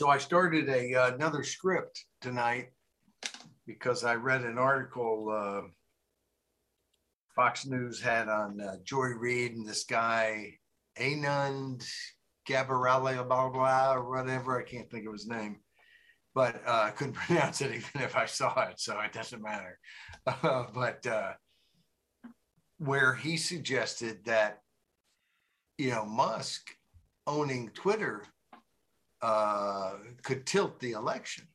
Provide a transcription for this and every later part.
So I started a uh, another script tonight because I read an article uh, Fox News had on uh, Joy Reid and this guy Anand blah, blah, blah, or whatever. I can't think of his name, but uh, I couldn't pronounce it even if I saw it, so it doesn't matter. Uh, but uh, where he suggested that, you know, Musk owning Twitter uh, could tilt the election.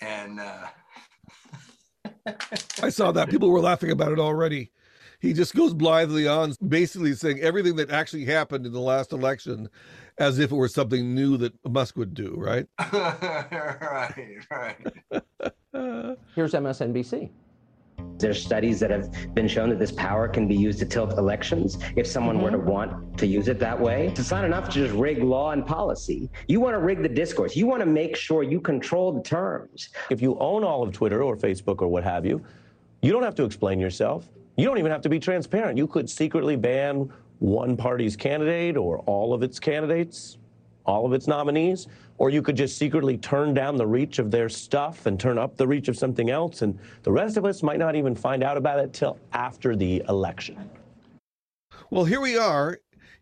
And uh, I saw that. People were laughing about it already. He just goes blithely on, basically saying everything that actually happened in the last election as if it were something new that Musk would do, right? right, right. Here's MSNBC. There's studies that have been shown that this power can be used to tilt elections if someone mm-hmm. were to want to use it that way. It's not enough to just rig law and policy. You want to rig the discourse. You want to make sure you control the terms. If you own all of Twitter or Facebook or what have you, you don't have to explain yourself. You don't even have to be transparent. You could secretly ban one party's candidate or all of its candidates, all of its nominees, or you could just secretly turn down the reach of their stuff and turn up the reach of something else. And the rest of us might not even find out about it till after the election. Well, here we are.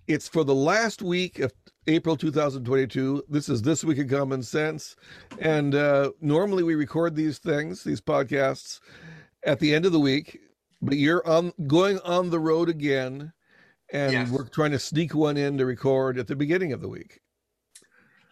It's for the last week of April 2022. This is This Week in Common Sense. And uh, normally we record these things, these podcasts, at the end of the week but you're on going on the road again, and yes. we're trying to sneak one in to record at the beginning of the week.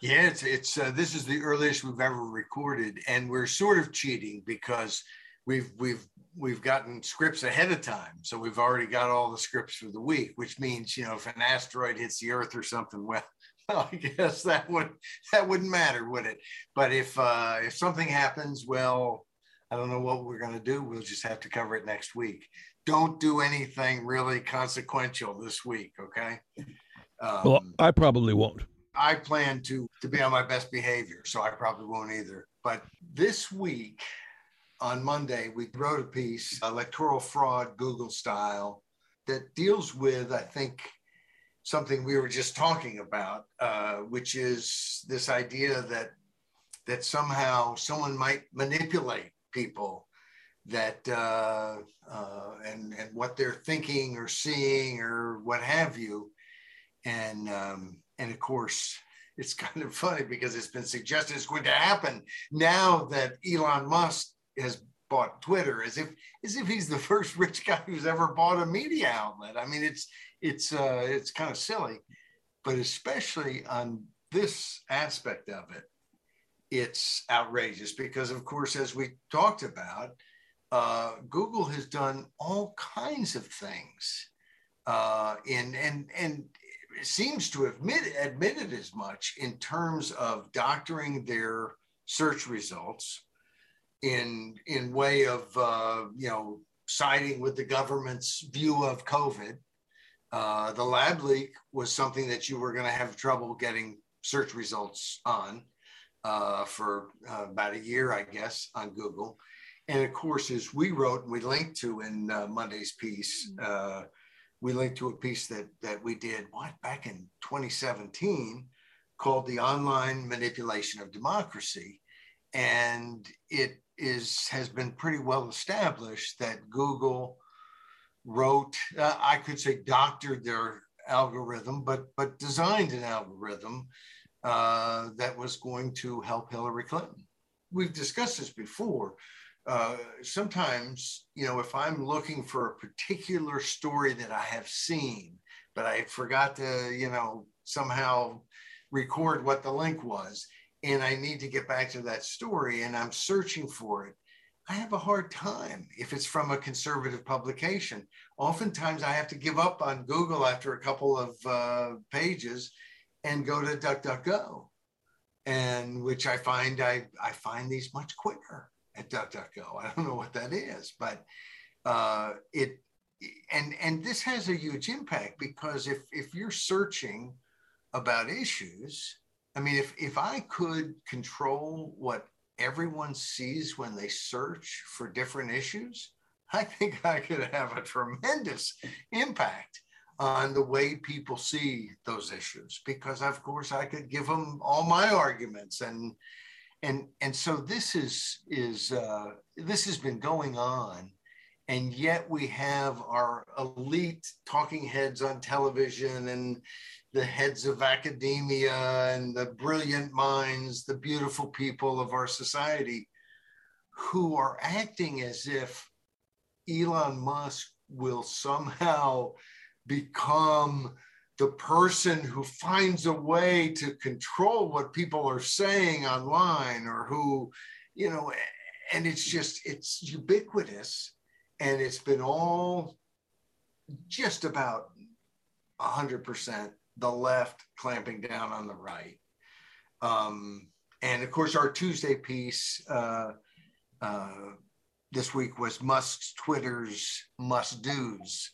Yeah, it's it's uh, this is the earliest we've ever recorded, and we're sort of cheating because we've we've we've gotten scripts ahead of time, so we've already got all the scripts for the week, which means you know if an asteroid hits the Earth or something, well. Well, I guess that would that wouldn't matter, would it? But if uh, if something happens, well, I don't know what we're going to do. We'll just have to cover it next week. Don't do anything really consequential this week, okay? Um, well, I probably won't. I plan to to be on my best behavior, so I probably won't either. But this week, on Monday, we wrote a piece, electoral fraud, Google style, that deals with, I think, something we were just talking about, uh, which is this idea that that somehow someone might manipulate people that uh, uh, and and what they're thinking or seeing or what have you, and um, and of course it's kind of funny because it's been suggested it's going to happen now that Elon Musk has bought Twitter, as if as if he's the first rich guy who's ever bought a media outlet. I mean, it's it's uh, it's kind of silly, but especially on this aspect of it, it's outrageous because, of course, as we talked about, uh, Google has done all kinds of things, uh, in and and seems to have admit, admitted as much in terms of doctoring their search results, in in way of uh, you know siding with the government's view of COVID. Uh, the lab leak was something that you were going to have trouble getting search results on uh, for uh, about a year, I guess, on Google. And of course, as we wrote and we linked to in uh, Monday's piece, uh, we linked to a piece that that we did what back in 2017 called "The Online Manipulation of Democracy," and it is has been pretty well established that Google wrote, uh, I could say, doctored their algorithm, but but designed an algorithm uh, that was going to help Hillary Clinton. We've discussed this before. Uh, sometimes, you know, if I'm looking for a particular story that I have seen, but I forgot to, you know, somehow record what the link was, and I need to get back to that story and I'm searching for it, I have a hard time if it's from a conservative publication. Oftentimes, I have to give up on Google after a couple of uh, pages and go to DuckDuckGo, and which I find I, I find these much quicker at DuckDuckGo. I don't know what that is, but uh, it and and this has a huge impact because if if you're searching about issues, I mean, if if I could control what everyone sees when they search for different issues, I think I could have a tremendous impact on the way people see those issues because of course I could give them all my arguments and and and so this is is uh, this has been going on. And yet we have our elite talking heads on television and the heads of academia and the brilliant minds the beautiful people of our society who are acting as if Elon Musk will somehow become the person who finds a way to control what people are saying online or who, you know, and it's just, it's ubiquitous and it's been all just about 100% the left clamping down on the right. Um, and of course, our Tuesday piece uh, uh, this week was Musk's Twitter's must do's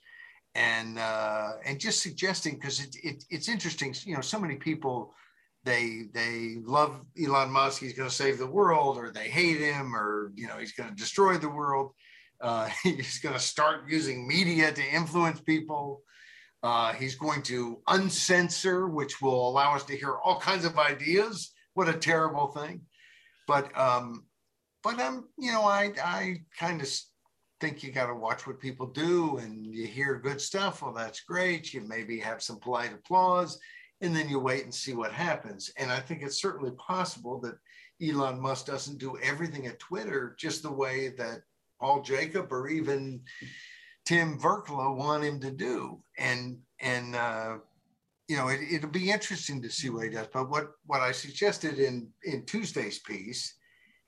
and uh, and just suggesting because it, it, it's interesting. You know, so many people they they love Elon Musk. He's going to save the world, or they hate him, or you know he's going to destroy the world. Uh, he's going to start using media to influence people. Uh, he's going to uncensor, which will allow us to hear all kinds of ideas. What a terrible thing! But um, but I'm you know I I kind of think you got to watch what people do and you hear good stuff. Well, that's great. You maybe have some polite applause and then you wait and see what happens. And I think it's certainly possible that Elon Musk doesn't do everything at Twitter just the way that Paul Jacob or even Tim Virkkala want him to do. And, and, uh, you know, it, it'll be interesting to see what he does. But what, what I suggested in, in Tuesday's piece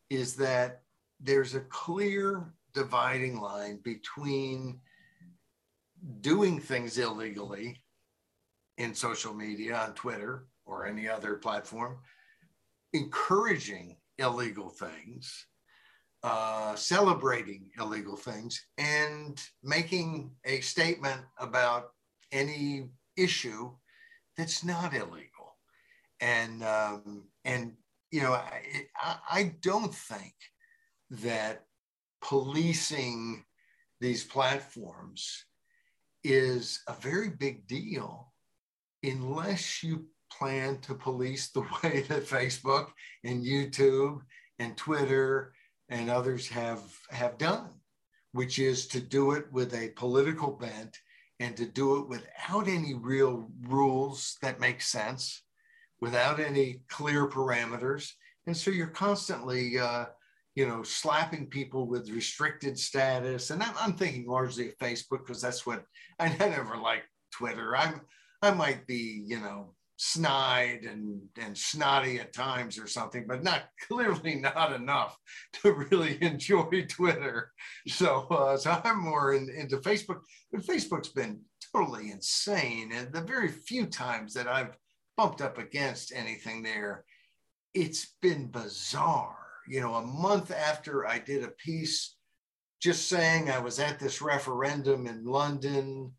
is that there's a clear dividing line between doing things illegally in social media, on Twitter or any other platform, encouraging illegal things, uh, celebrating illegal things, and making a statement about any issue that's not illegal. And um, and you know, I, I don't think that policing these platforms is a very big deal unless you plan to police the way that Facebook and YouTube and Twitter and others have have done, which is to do it with a political bent and to do it without any real rules that make sense, without any clear parameters. And so you're constantly uh, you know, slapping people with restricted status. And I'm, I'm thinking largely of Facebook because that's what I never liked Twitter. I'm I might be, you know, snide and, and snotty at times or something, but not clearly not enough to really enjoy Twitter. So, uh, so I'm more in, into Facebook. Facebook's been totally insane. And the very few times that I've bumped up against anything there, it's been bizarre you know, a month after I did a piece just saying I was at this referendum in London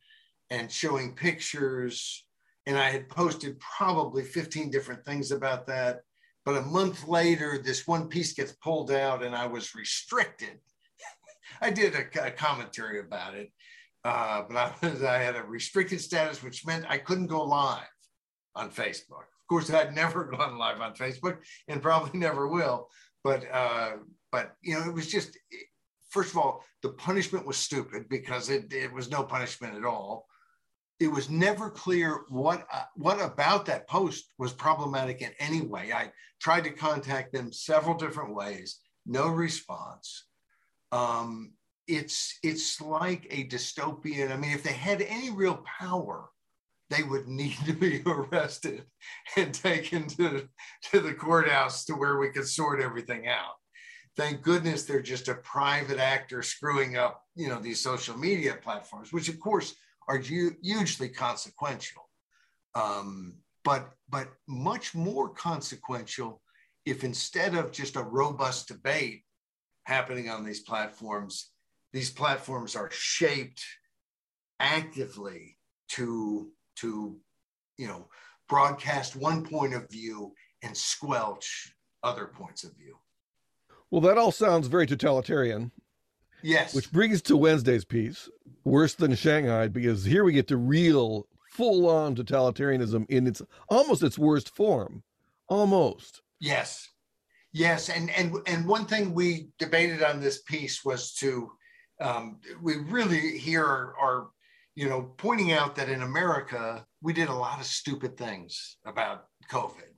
and showing pictures. And I had posted probably 15 different things about that. But a month later, this one piece gets pulled out and I was restricted. I did a, a commentary about it, uh, but I, was, I had a restricted status, which meant I couldn't go live on Facebook. Of course, I'd never gone live on Facebook and probably never will but uh, but you know, it was just first of all, the punishment was stupid because it, it was no punishment at all. It was never clear what uh, what about that post was problematic in any way. I tried to contact them several different ways, no response. Um, it's it's like a dystopian. I mean, if they had any real power, they would need to be arrested and taken to, to the courthouse to where we could sort everything out. Thank goodness they're just a private actor screwing up, you know, these social media platforms, which of course are hugely consequential. Um, but but much more consequential if instead of just a robust debate happening on these platforms, these platforms are shaped actively to to, you know, broadcast one point of view and squelch other points of view. Well, that all sounds very totalitarian. Yes. Which brings to Wednesday's piece, worse than Shanghai, because here we get to real full on totalitarianism in its almost its worst form. Almost. Yes. Yes. And and and one thing we debated on this piece was to um, we really here are, are you know pointing out that in America we did a lot of stupid things about COVID.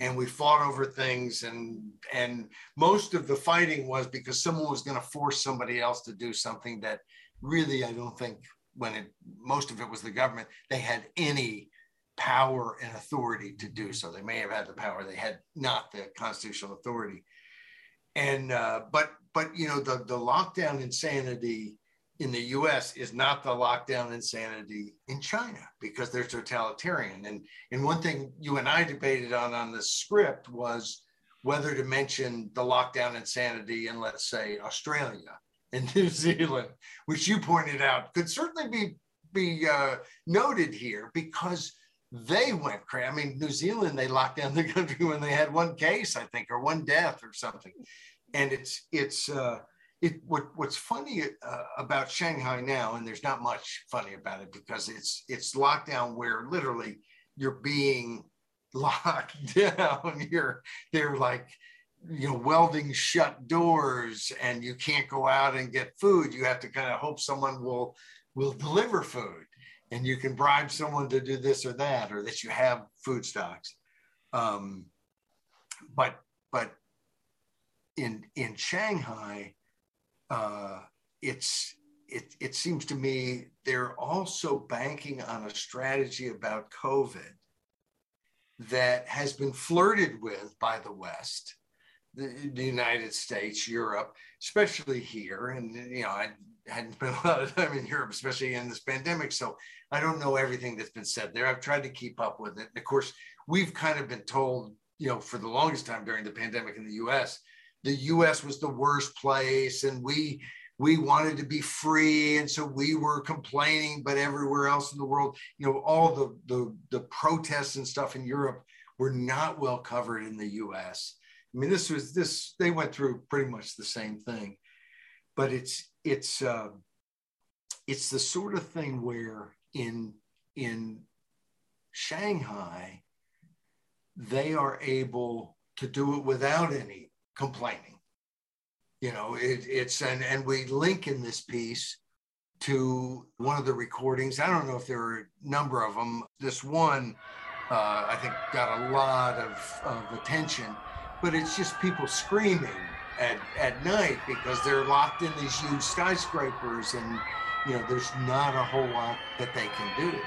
And we fought over things and and most of the fighting was because someone was going to force somebody else to do something that really i don't think when it most of it was the government they had any power and authority to do so. They may have had the power they had not the constitutional authority. And uh, but but you know the the lockdown insanity in the US is not the lockdown insanity in China because they're totalitarian. And, and one thing you and I debated on on the script was whether to mention the lockdown insanity in, let's say, Australia and New Zealand, which you pointed out could certainly be, be uh, noted here because they went crazy. I mean, New Zealand, they locked down the country when they had one case, I think, or one death or something. And it's, it's, uh, it what what's funny uh, about Shanghai now, and there's not much funny about it because it's it's lockdown where literally you're being locked down. You're they're like you know welding shut doors, and you can't go out and get food. You have to kind of hope someone will will deliver food, and you can bribe someone to do this or that, or that you have food stocks. Um, but but in in Shanghai uh, it's it, it seems to me they're also banking on a strategy about COVID that has been flirted with by the West, the, the United States, Europe, especially here. And, you know, I hadn't spent a lot of time in Europe, especially in this pandemic. So I don't know everything that's been said there. I've tried to keep up with it. And of course, we've kind of been told, you know, for the longest time during the pandemic in the US, the US was the worst place and we we wanted to be free. And so we were complaining but everywhere else in the world you know all the the, the protests and stuff in Europe were not well covered in the US I mean this was this they went through pretty much the same thing but it's it's uh, it's the sort of thing where in in Shanghai they are able to do it without any complaining. You know, it, it's and and we link in this piece to one of the recordings. I don't know if there are a number of them. This one, uh, I think, got a lot of, of attention, but it's just people screaming at, at night because they're locked in these huge skyscrapers and you know there's not a whole lot that they can do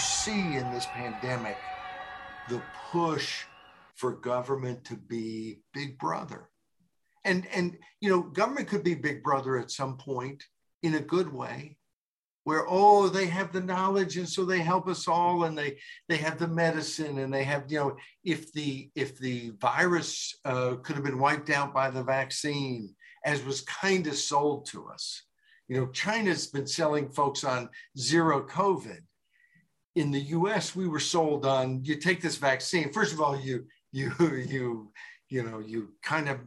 see in this pandemic the push for government to be big brother. And, and you know, government could be big brother at some point in a good way, where oh they have the knowledge and so they help us all and they they have the medicine and they have you know if the if the virus uh, could have been wiped out by the vaccine as was kind of sold to us you know china's been selling folks on zero covid in the US, we were sold on you take this vaccine. First of all, you you you you know you kind of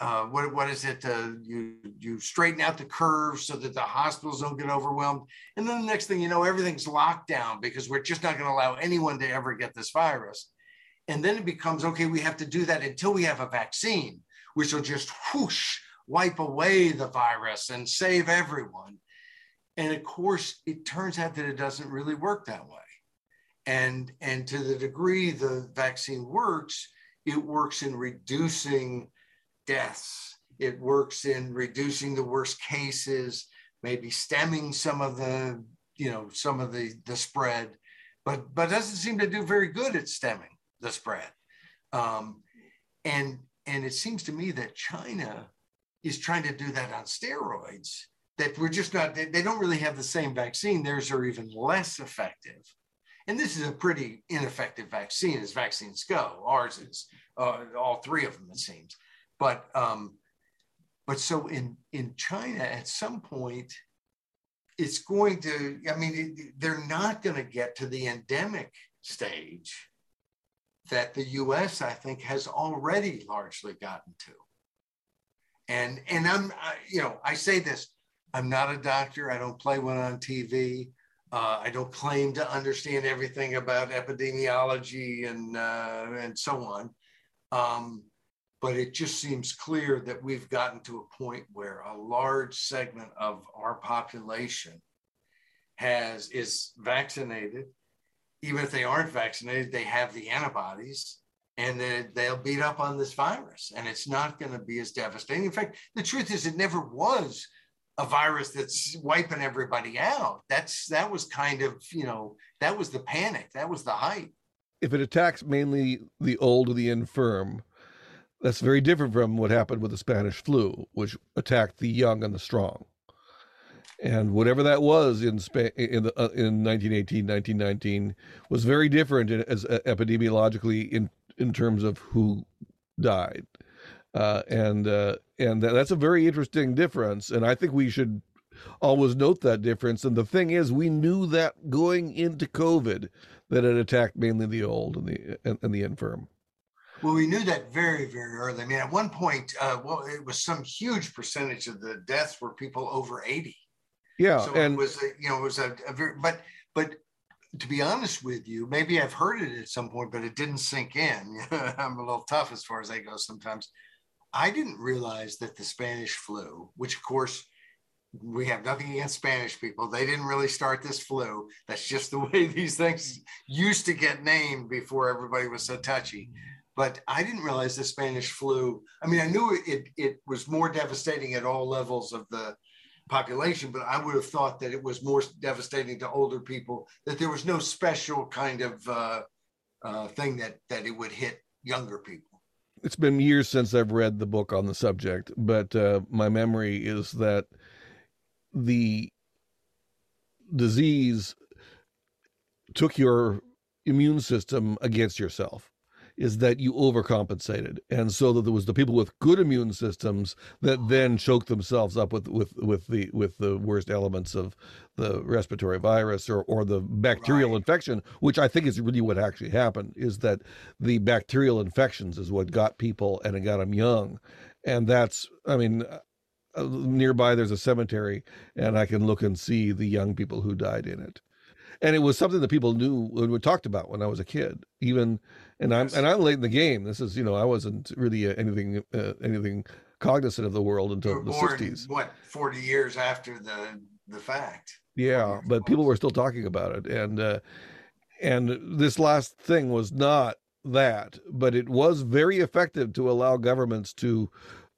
uh, what what is it? Uh, you you straighten out the curve so that the hospitals don't get overwhelmed, and then the next thing you know, everything's locked down because we're just not going to allow anyone to ever get this virus. And then it becomes okay. We have to do that until we have a vaccine, which will just whoosh wipe away the virus and save everyone. And of course, it turns out that it doesn't really work that way. And, and to the degree the vaccine works, it works in reducing deaths. It works in reducing the worst cases, maybe stemming some of the, you know, some of the, the spread, but, but doesn't seem to do very good at stemming the spread. Um, and, and it seems to me that China is trying to do that on steroids that we're just not they, they, don't really have the same vaccine theirs are even less effective and this is a pretty ineffective vaccine as vaccines go. Ours is uh, all three of them, it seems. But um, but so in in China, at some point, it's going to. I mean, they're not going to get to the endemic stage that the US, I think, has already largely gotten to. And, and I'm, I, you know, I say this I'm not a doctor, I don't play one on TV. Uh, I don't claim to understand everything about epidemiology and, uh, and so on. Um, but it just seems clear that we've gotten to a point where a large segment of our population has is vaccinated even if they aren't vaccinated they have the antibodies and they'll beat up on this virus and it's not going to be as devastating in fact the truth is it never was a virus that's wiping everybody out that's that was kind of you know that was the panic that was the hype if it attacks mainly the old or the infirm that's very different from what happened with the Spanish flu, which attacked the young and the strong. And whatever that was in Spa- in, the, uh, in 1918, 1919 was very different in, as uh, epidemiologically in in terms of who died. Uh, and uh, and that's a very interesting difference. And I think we should always note that difference. And the thing is, we knew that going into COVID that it attacked mainly the old and the and, and the infirm. Well, we knew that very, very early. I mean, at one point, uh, well, it was some huge percentage of the deaths were people over 80. Yeah. So and it was, a, you know, it was a, a very, but, but to be honest with you, maybe I've heard it at some point, but it didn't sink in. I'm a little tough as far as that goes sometimes. I didn't realize that the Spanish flu, which of course we have nothing against Spanish people, they didn't really start this flu. That's just the way these things used to get named before everybody was so touchy but I didn't realize the Spanish flu. I mean, I knew it, it was more devastating at all levels of the population, but I would have thought that it was more devastating to older people, that there was no special kind of uh, uh, thing that, that it would hit younger people. It's been years since I've read the book on the subject, but uh, my memory is that the disease took your immune system against yourself is that you overcompensated, and so that there was the people with good immune systems that then choked themselves up with with with the with the worst elements of the respiratory virus or or the bacterial right. infection, which I think is really what actually happened. Is that the bacterial infections is what got people and it got them young, and that's I mean. Uh, nearby there's a cemetery and i can look and see the young people who died in it and it was something that people knew and we talked about when I was a kid. Even and I'm and I'm late in the game. This is you know I wasn't really uh, anything uh, anything cognizant of the world until the '60s. What forty years after the the fact? Yeah, but people were still talking about it, and uh, and this last thing was not that, but it was very effective to allow governments to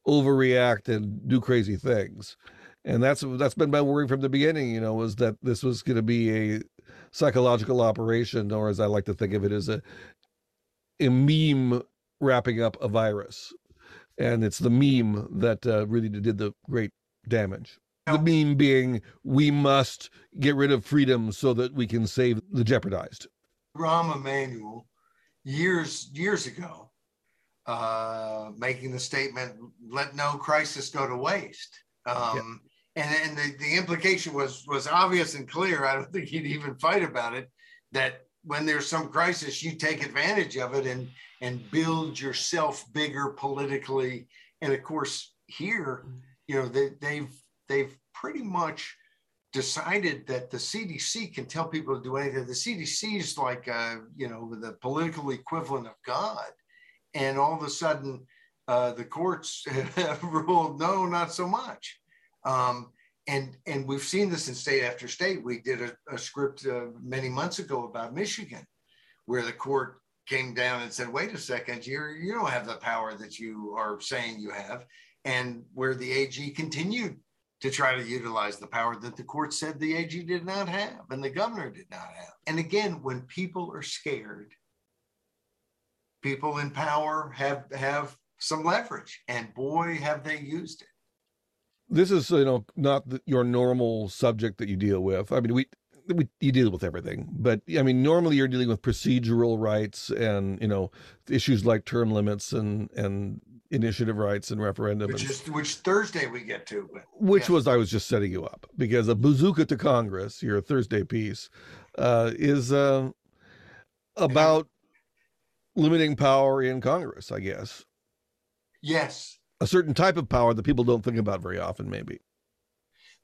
overreact and do crazy things and that's that's been my worry from the beginning you know was that this was going to be a psychological operation, or as I like to think of it, as a, a meme wrapping up a virus. And it's the meme that uh, really did the great damage. The meme being, we must get rid of freedom so that we can save the jeopardized. Rahm Emanuel, years years ago, uh, making the statement, "Let no crisis go to waste." Um, and, and the, the implication was was obvious and clear. I don't think he'd even fight about it. That when there's some crisis, you take advantage of it and and build yourself bigger politically. And of course, here, you know, they, they've they've pretty much decided that the CDC can tell people to do anything. The CDC is like, uh, you know, the political equivalent of God. And all of a sudden, uh, the courts have ruled no, not so much. Um, and and we've seen this in state after state. We did a, a script uh, many months ago about Michigan, where the court came down and said, "Wait a second, you you don't have the power that you are saying you have," and where the AG continued to try to utilize the power that the court said the AG did not have and the governor did not have. And again, when people are scared, people in power have have some leverage, and boy, have they used it this is you know not the, your normal subject that you deal with. I mean, we, we you deal with everything, but I mean, normally you're dealing with procedural rights and you know issues like term limits and and initiative rights and referendum. Which is which Thursday we get to. But, which was I was just setting you up because a bazooka to Congress, your Thursday piece, uh, is uh, about limiting power in Congress, I guess. Yes. A certain type of power that people don't think about very often, maybe.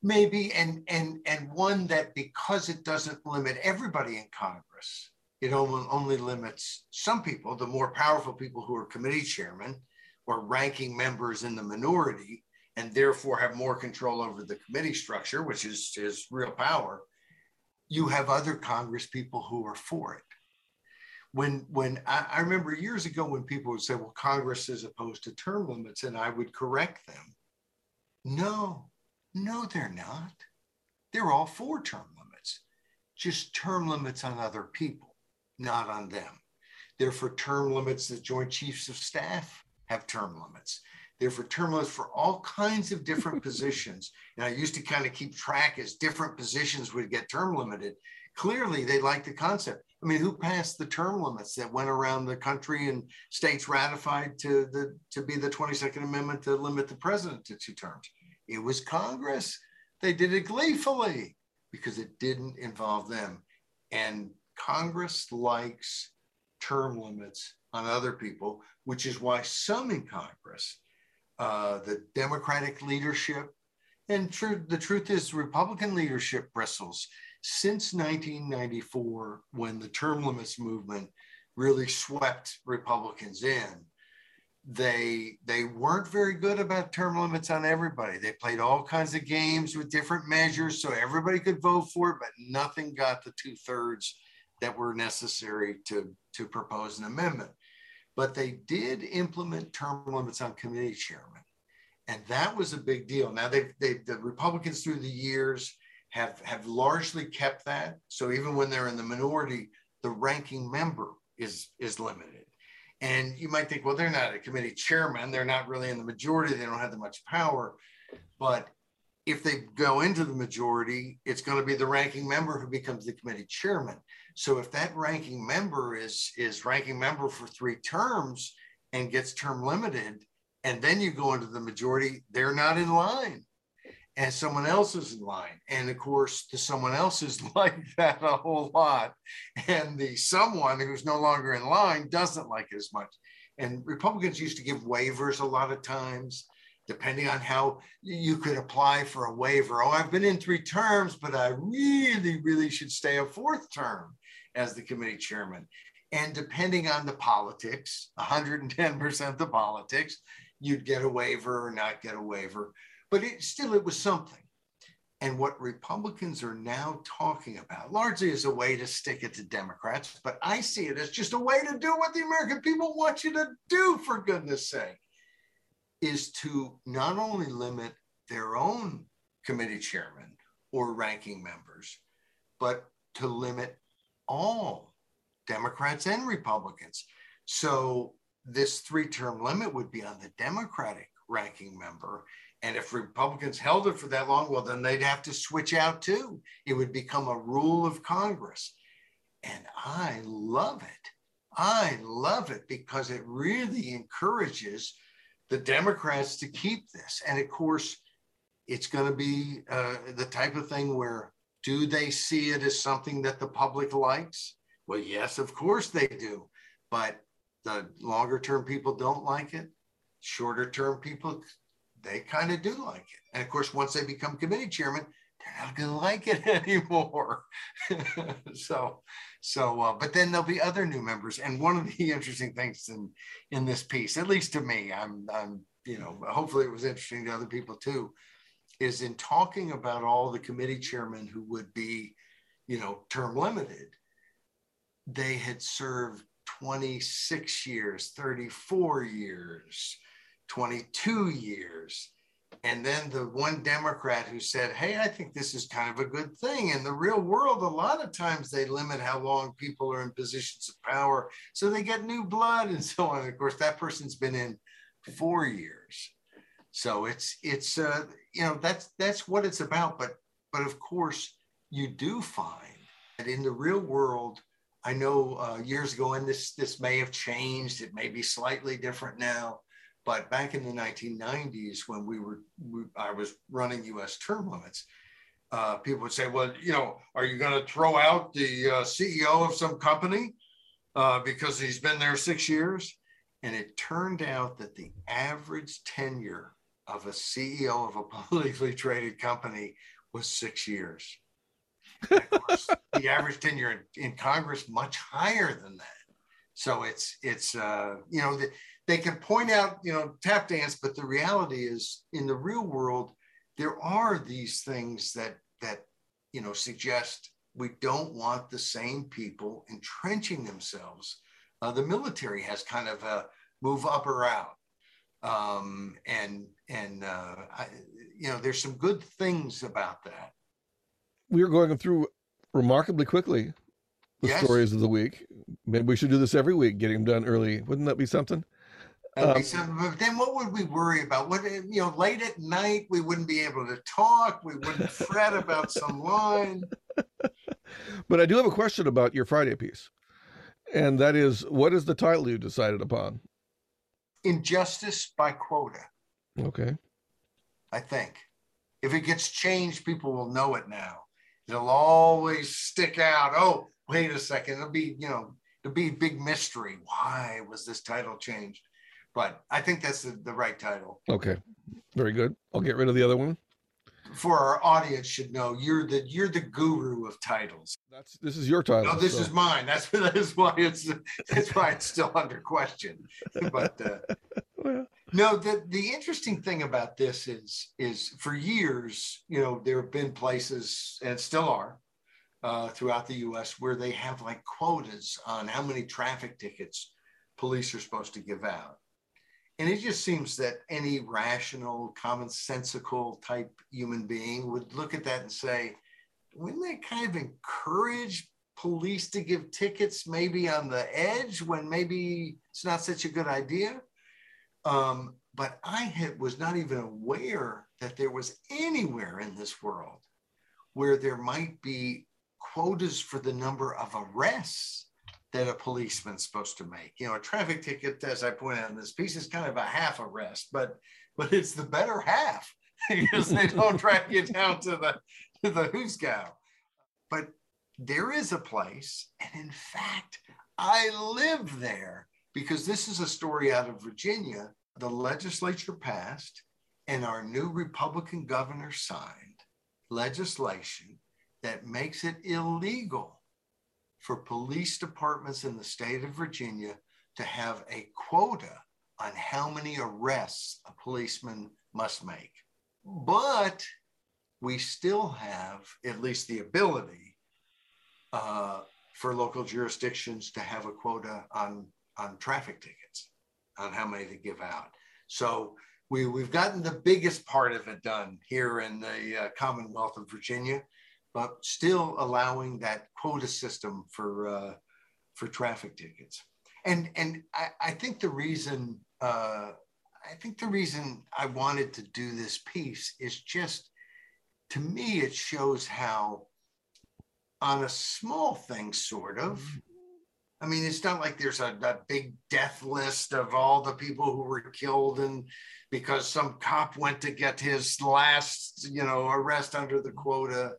Maybe, and and and one that because it doesn't limit everybody in Congress, it only, only limits some people, the more powerful people who are committee chairmen or ranking members in the minority, and therefore have more control over the committee structure, which is, is real power. You have other Congress people who are for it. When when I, I remember years ago when people would say, well, Congress is opposed to term limits, and I would correct them. No, no, they're not. They're all for term limits, just term limits on other people not on them. They're for term limits. The Joint Chiefs of Staff have term limits. They're for term limits for all kinds of different positions. And I used to kind of keep track as different positions would get term limited. Clearly, they like the concept. I mean, who passed the term limits that went around the country and states ratified to the to be the 22nd Amendment to limit the president to two terms? It was Congress. They did it gleefully because it didn't involve them. And Congress likes term limits on other people, which is why some in Congress, uh, the Democratic leadership, and tr- the truth is, Republican leadership bristles since 1994, when the term limits movement really swept Republicans in. They they weren't very good about term limits on everybody. They played all kinds of games with different measures so everybody could vote for it, but nothing got the two thirds that were necessary to, to propose an amendment. But they did implement term limits on committee chairmen. And that was a big deal. Now, they they the Republicans through the years have, have largely kept that. So even when they're in the minority, the ranking member is, is limited. And you might think, well, they're not a committee chairman. They're not really in the majority. They don't have that much power. But if they go into the majority, it's going to be the ranking member who becomes the committee chairman. So if that ranking member is is ranking member for three terms and gets term limited, and then you go into the majority, they're not in line. And someone else is in line. And of course, the someone else is like that a whole lot. And the someone who's no longer in line doesn't like it as much. And Republicans used to give waivers a lot of times depending on how you could apply for a waiver. Oh, I've been in three terms, but I really, really should stay a fourth term as the committee chairman. And depending on the politics, 110% of the politics, you'd get a waiver or not get a waiver. But it, still, it was something. And what Republicans are now talking about, largely as a way to stick it to Democrats, but I see it as just a way to do what the American people want you to do, for goodness sake, is to not only limit their own committee chairman or ranking members, but to limit all Democrats and Republicans. So this three term limit would be on the Democratic ranking member. And if Republicans held it for that long, well, then they'd have to switch out too. It would become a rule of Congress. And I love it. I love it because it really encourages the Democrats to keep this. And of course, it's going to be uh, the type of thing where do they see it as something that the public likes? Well, yes, of course they do. But the longer term people don't like it. Shorter term people, they kind of do like it. And of course, once they become committee chairman, they're not going to like it anymore. so, so, uh, but then there'll be other new members. And one of the interesting things in in this piece, at least to me, I'm, I'm, you know, hopefully it was interesting to other people too, is in talking about all the committee chairmen who would be, you know, term limited, they had served 26 years, 34 years, 22 years. And then the one Democrat who said, Hey, I think this is kind of a good thing. In the real world, a lot of times they limit how long people are in positions of power. So they get new blood and so on. Of course, that person's been in four years. So it's it's uh, you know that's that's what it's about. But but of course you do find that in the real world, I know uh, years ago, and this this may have changed. It may be slightly different now. But back in the 1990s, when we were we, I was running U.S. term limits, uh, people would say, "Well, you know, are you going to throw out the uh, CEO of some company?" uh, because he's been there six years. And it turned out that the average tenure of a CEO of a publicly traded company was six years. Course, the average tenure in, in, Congress much higher than that. So it's it's uh, you know the, they can point out you know tap dance, but the reality is in the real world there are these things that that you know suggest we don't want the same people entrenching themselves. Uh, the military has kind of a move up or out, um, and and uh, I, you know there's some good things about that. We are going through remarkably quickly the yes. stories of the week. Maybe we should do this every week, getting them done early. Wouldn't that be something? Um, but then what would we worry about? What you know, late at night we wouldn't be able to talk. We wouldn't fret about some line. But I do have a question about your Friday piece, and that is, what is the title you decided upon? Injustice by quota. Okay. I think if it gets changed, people will know it now. It'll always stick out. Oh, wait a second. It'll be you know it'll be a big mystery. Why was this title changed? But I think that's the, the right title. Okay, very good. I'll get rid of the other one. For our audience should know you're the you're the guru of titles. That's this is your title. No, this so. is mine. That's that is why it's that's why it's still under question. But uh, well. no, the the interesting thing about this is is for years, you know, there have been places and still are uh, throughout the U.S. where they have like quotas on how many traffic tickets police are supposed to give out. And it just seems that any rational, commonsensical type human being would look at that and say, wouldn't that kind of encourage police to give tickets maybe on the edge when maybe it's not such a good idea? Um, but I had, was not even aware that there was anywhere in this world where there might be quotas for the number of arrests that a policeman's supposed to make. You know, a traffic ticket, as I point out in this piece, is kind of a half arrest, but but it's the better half because they don't track you down to the to the Hooskow. But there is a place, and in fact, I live there because this is a story out of Virginia. The legislature passed, and our new Republican governor signed legislation that makes it illegal for police departments in the state of Virginia to have a quota on how many arrests a policeman must make. But we still have at least the ability uh, for local jurisdictions to have a quota on, on traffic tickets, on how many to give out. So we, we've gotten the biggest part of it done here in the uh, Commonwealth of Virginia but still allowing that quota system for uh, for traffic tickets. And and I, I think the reason uh, I think the reason I wanted to do this piece is just to me it shows how on a small thing sort of I mean, it's not like there's a, a, big death list of all the people who were killed and because some cop went to get his last, you know, arrest under the quota.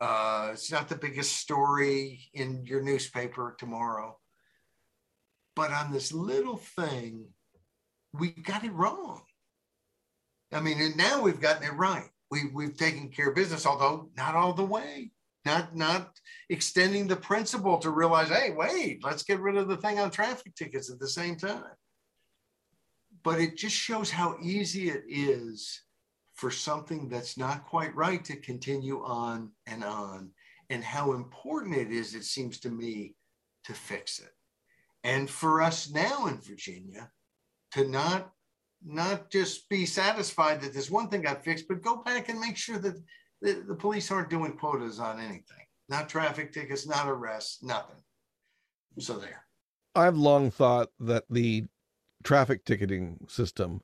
Uh, it's not the biggest story in your newspaper tomorrow. But on this little thing, we got it wrong. I mean, and now we've gotten it right. We, we've taken care of business, although not all the way. Not not extending the principle to realize, hey, wait, let's get rid of the thing on traffic tickets at the same time. But it just shows how easy it is for something that's not quite right to continue on and on, and how important it is, it seems to me, to fix it. And for us now in Virginia to not not just be satisfied that this one thing got fixed, but go back and make sure that the, the police aren't doing quotas on anything, not traffic tickets, not arrests, nothing. So there. I've long thought that the traffic ticketing system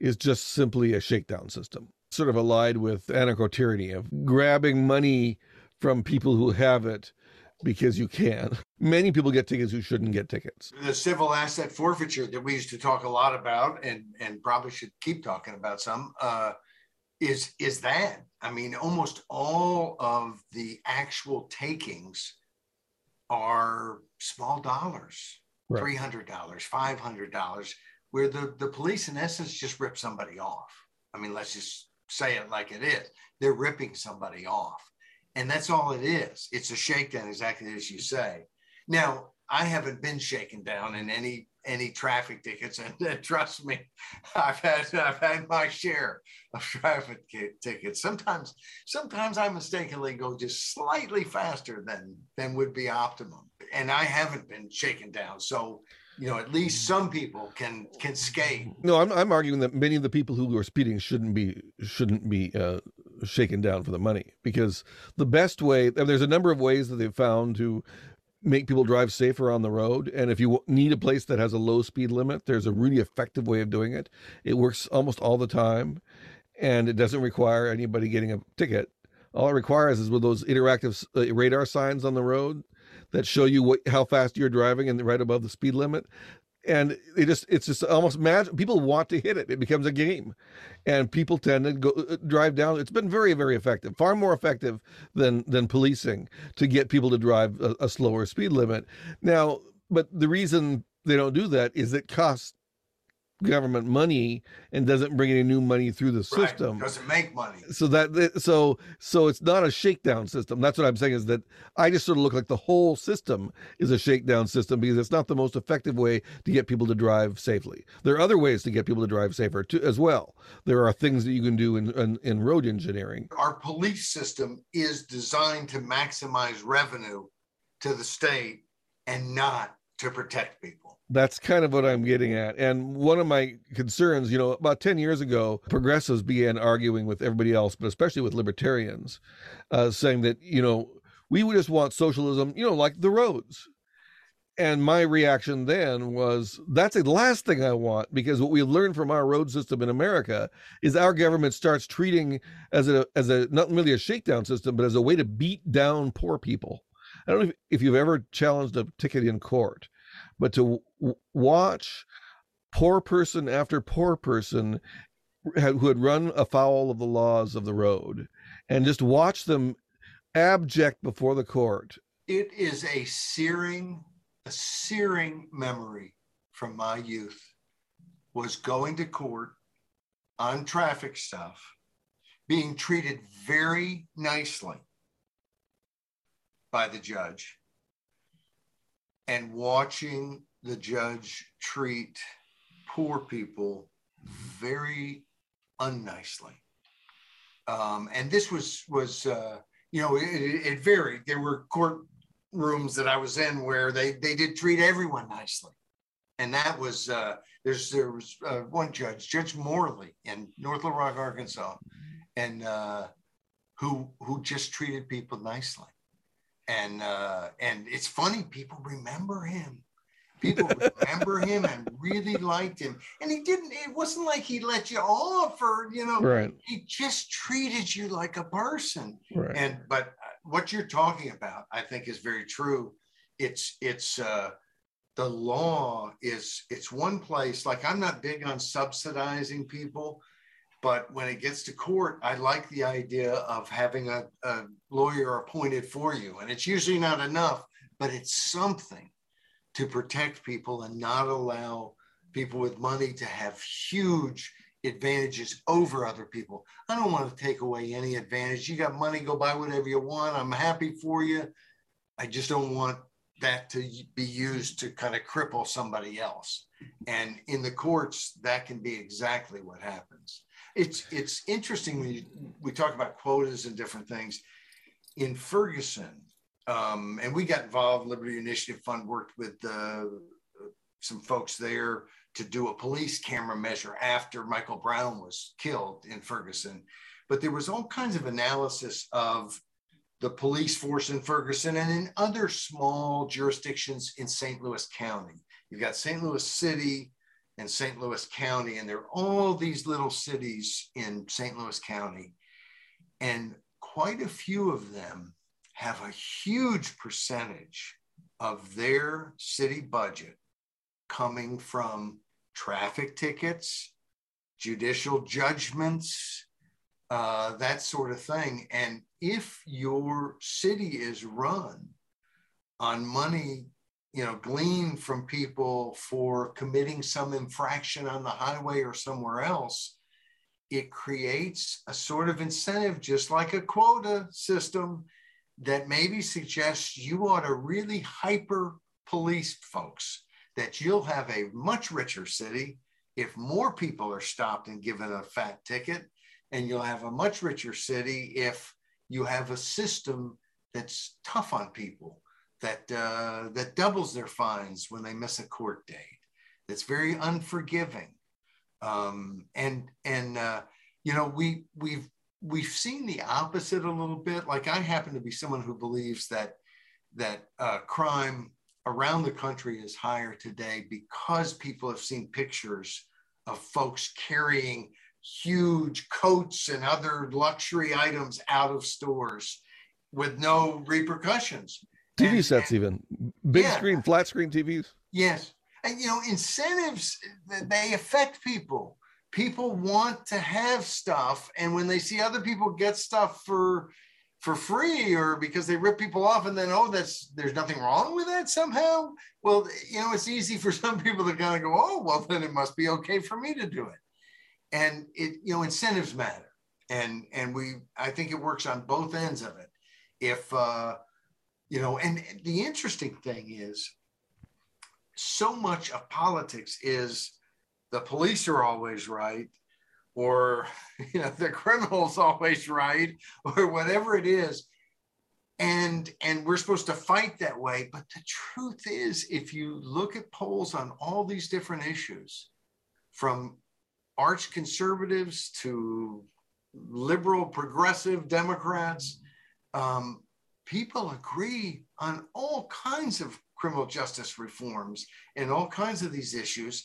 is just simply a shakedown system, sort of allied with anarcho tyranny of grabbing money from people who have it because you can. Many people get tickets who shouldn't get tickets. The civil asset forfeiture that we used to talk a lot about and, and probably should keep talking about some uh, is, is that. I mean, almost all of the actual takings are small dollars, right. $300, $500, where the, the police, in essence, just rip somebody off. I mean, let's just say it like it is. They're ripping somebody off. And that's all it is. It's a shakedown, exactly as you say. Now, I haven't been shaken down in any any traffic tickets, and, and trust me, I've had I've had my share of traffic tickets. Sometimes sometimes I mistakenly go just slightly faster than than would be optimum, and I haven't been shaken down. So you know, at least some people can can skate. No, I'm I'm arguing that many of the people who are speeding shouldn't be shouldn't be uh, shaken down for the money because the best way there's a number of ways that they've found to make people drive safer on the road. And if you need a place that has a low speed limit, there's a really effective way of doing it. It works almost all the time, and it doesn't require anybody getting a ticket. All it requires is with those interactive uh, radar signs on the road that show you what, how fast you're driving and right above the speed limit. And it just it's just almost magic people want to hit it. It becomes a game. And people tend to go uh, drive down. It's been very very effective far more effective than than policing to get people to drive a, a slower speed limit. Now but the reason they don't do that is it costs government money and doesn't bring any new money through the system. right, doesn't make money. So that so so it's not a shakedown system. That's what i'm saying is that i just sort of look like the whole system is a shakedown system because it's not the most effective way to get people to drive safely. There are other ways to get people to drive safer too, as well. There are things that you can do in, in, in road engineering. Our police system is designed to maximize revenue to the state and not to protect people that's kind of what I'm getting at. And one of my concerns, you know, about 10 years ago, progressives began arguing with everybody else, but especially with libertarians, uh, saying that, you know, we would just want socialism, you know, like the roads. And my reaction then was that's the last thing I want because what we learned from our road system in America is our government starts treating as a as a not really a shakedown system, but as a way to beat down poor people. I don't know if, if you've ever challenged a ticket in court but to w- watch poor person after poor person who had run afoul of the laws of the road and just watch them abject before the court. It is a searing, a searing memory from my youth was going to court on traffic stuff, being treated very nicely by the judge and watching the judge treat poor people very unnicely. Um, and this was was uh, you know it, it, varied. There were court rooms that I was in where they they did treat everyone nicely, and that was uh, there's there was uh, one judge, Judge Morley in North Little Rock, Arkansas, and uh, who who just treated people nicely and uh, and it's funny people remember him. People remember him and really liked him. And he didn't it wasn't like he let you off or you know right. he just treated you like a person. Right. and but what you're talking about i think is very true. It's it's uh the law is it's one place like i'm not big on subsidizing people but when it gets to court, I like the idea of having a, a lawyer appointed for you. And it's usually not enough, but it's something to protect people and not allow people with money to have huge advantages over other people. I don't want to take away any advantage. You got money, go buy whatever you want. I'm happy for you. I just don't want that to be used to kind of cripple somebody else. And in the courts, that can be exactly what happens it's it's interesting when you, we talk about quotas and different things. In Ferguson, um, and we got involved. Liberty Initiative Fund worked with uh, some folks there to do a police camera measure after Michael Brown was killed in Ferguson. But there was all kinds of analysis of the police force in Ferguson and in other small jurisdictions in St. Louis County. You've got St. Louis City, and St. Louis County. And there are all these little cities in St. Louis County. And quite a few of them have a huge percentage of their city budget coming from traffic tickets, judicial judgments, uh, that sort of thing. And if your city is run on money, you know, glean from people for committing some infraction on the highway or somewhere else, it creates a sort of incentive, just like a quota system, that maybe suggests you ought to really hyper police folks, that you'll have a much richer city if more people are stopped and given a fat ticket, and you'll have a much richer city if you have a system that's tough on people, that uh, that doubles their fines when they miss a court date, that's very unforgiving, um, and and uh, you know we we've we've seen the opposite a little bit. Like I happen to be someone who believes that that uh, crime around the country is higher today because people have seen pictures of folks carrying huge coats and other luxury items out of stores with no repercussions. TV and, sets, even big yeah. screen, flat screen TVs. Yes. And, you know, incentives, they affect people. People want to have stuff. And when they see other people get stuff for, for free or because they rip people off and then oh that's there's nothing wrong with that somehow well you know it's easy for some people to kind of go oh well then it must be okay for me to do it and it you know incentives matter and and we i think it works on both ends of it if uh you know and the interesting thing is so much of politics is the police are always right or you know the criminal's always right or whatever it is. And and we're supposed to fight that way. But the truth is if you look at polls on all these different issues from arch conservatives to liberal progressive democrats um, people agree on all kinds of criminal justice reforms and all kinds of these issues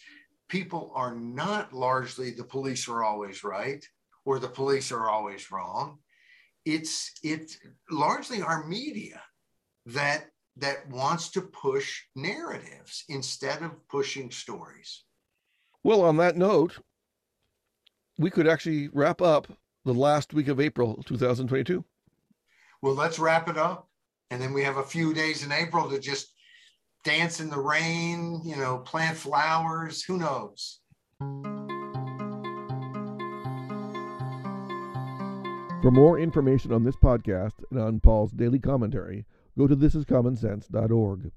people are not largely the police are always right or the police are always wrong. It's it's largely our media that that wants to push narratives instead of pushing stories. Well, on that note, we could actually wrap up the last week of April 2022. Well, let's wrap it up. And then we have a few days in April to just dance in the rain, you know, plant flowers, who knows? For more information on this podcast and on Paul's daily commentary, go to thisiscommonsense.org.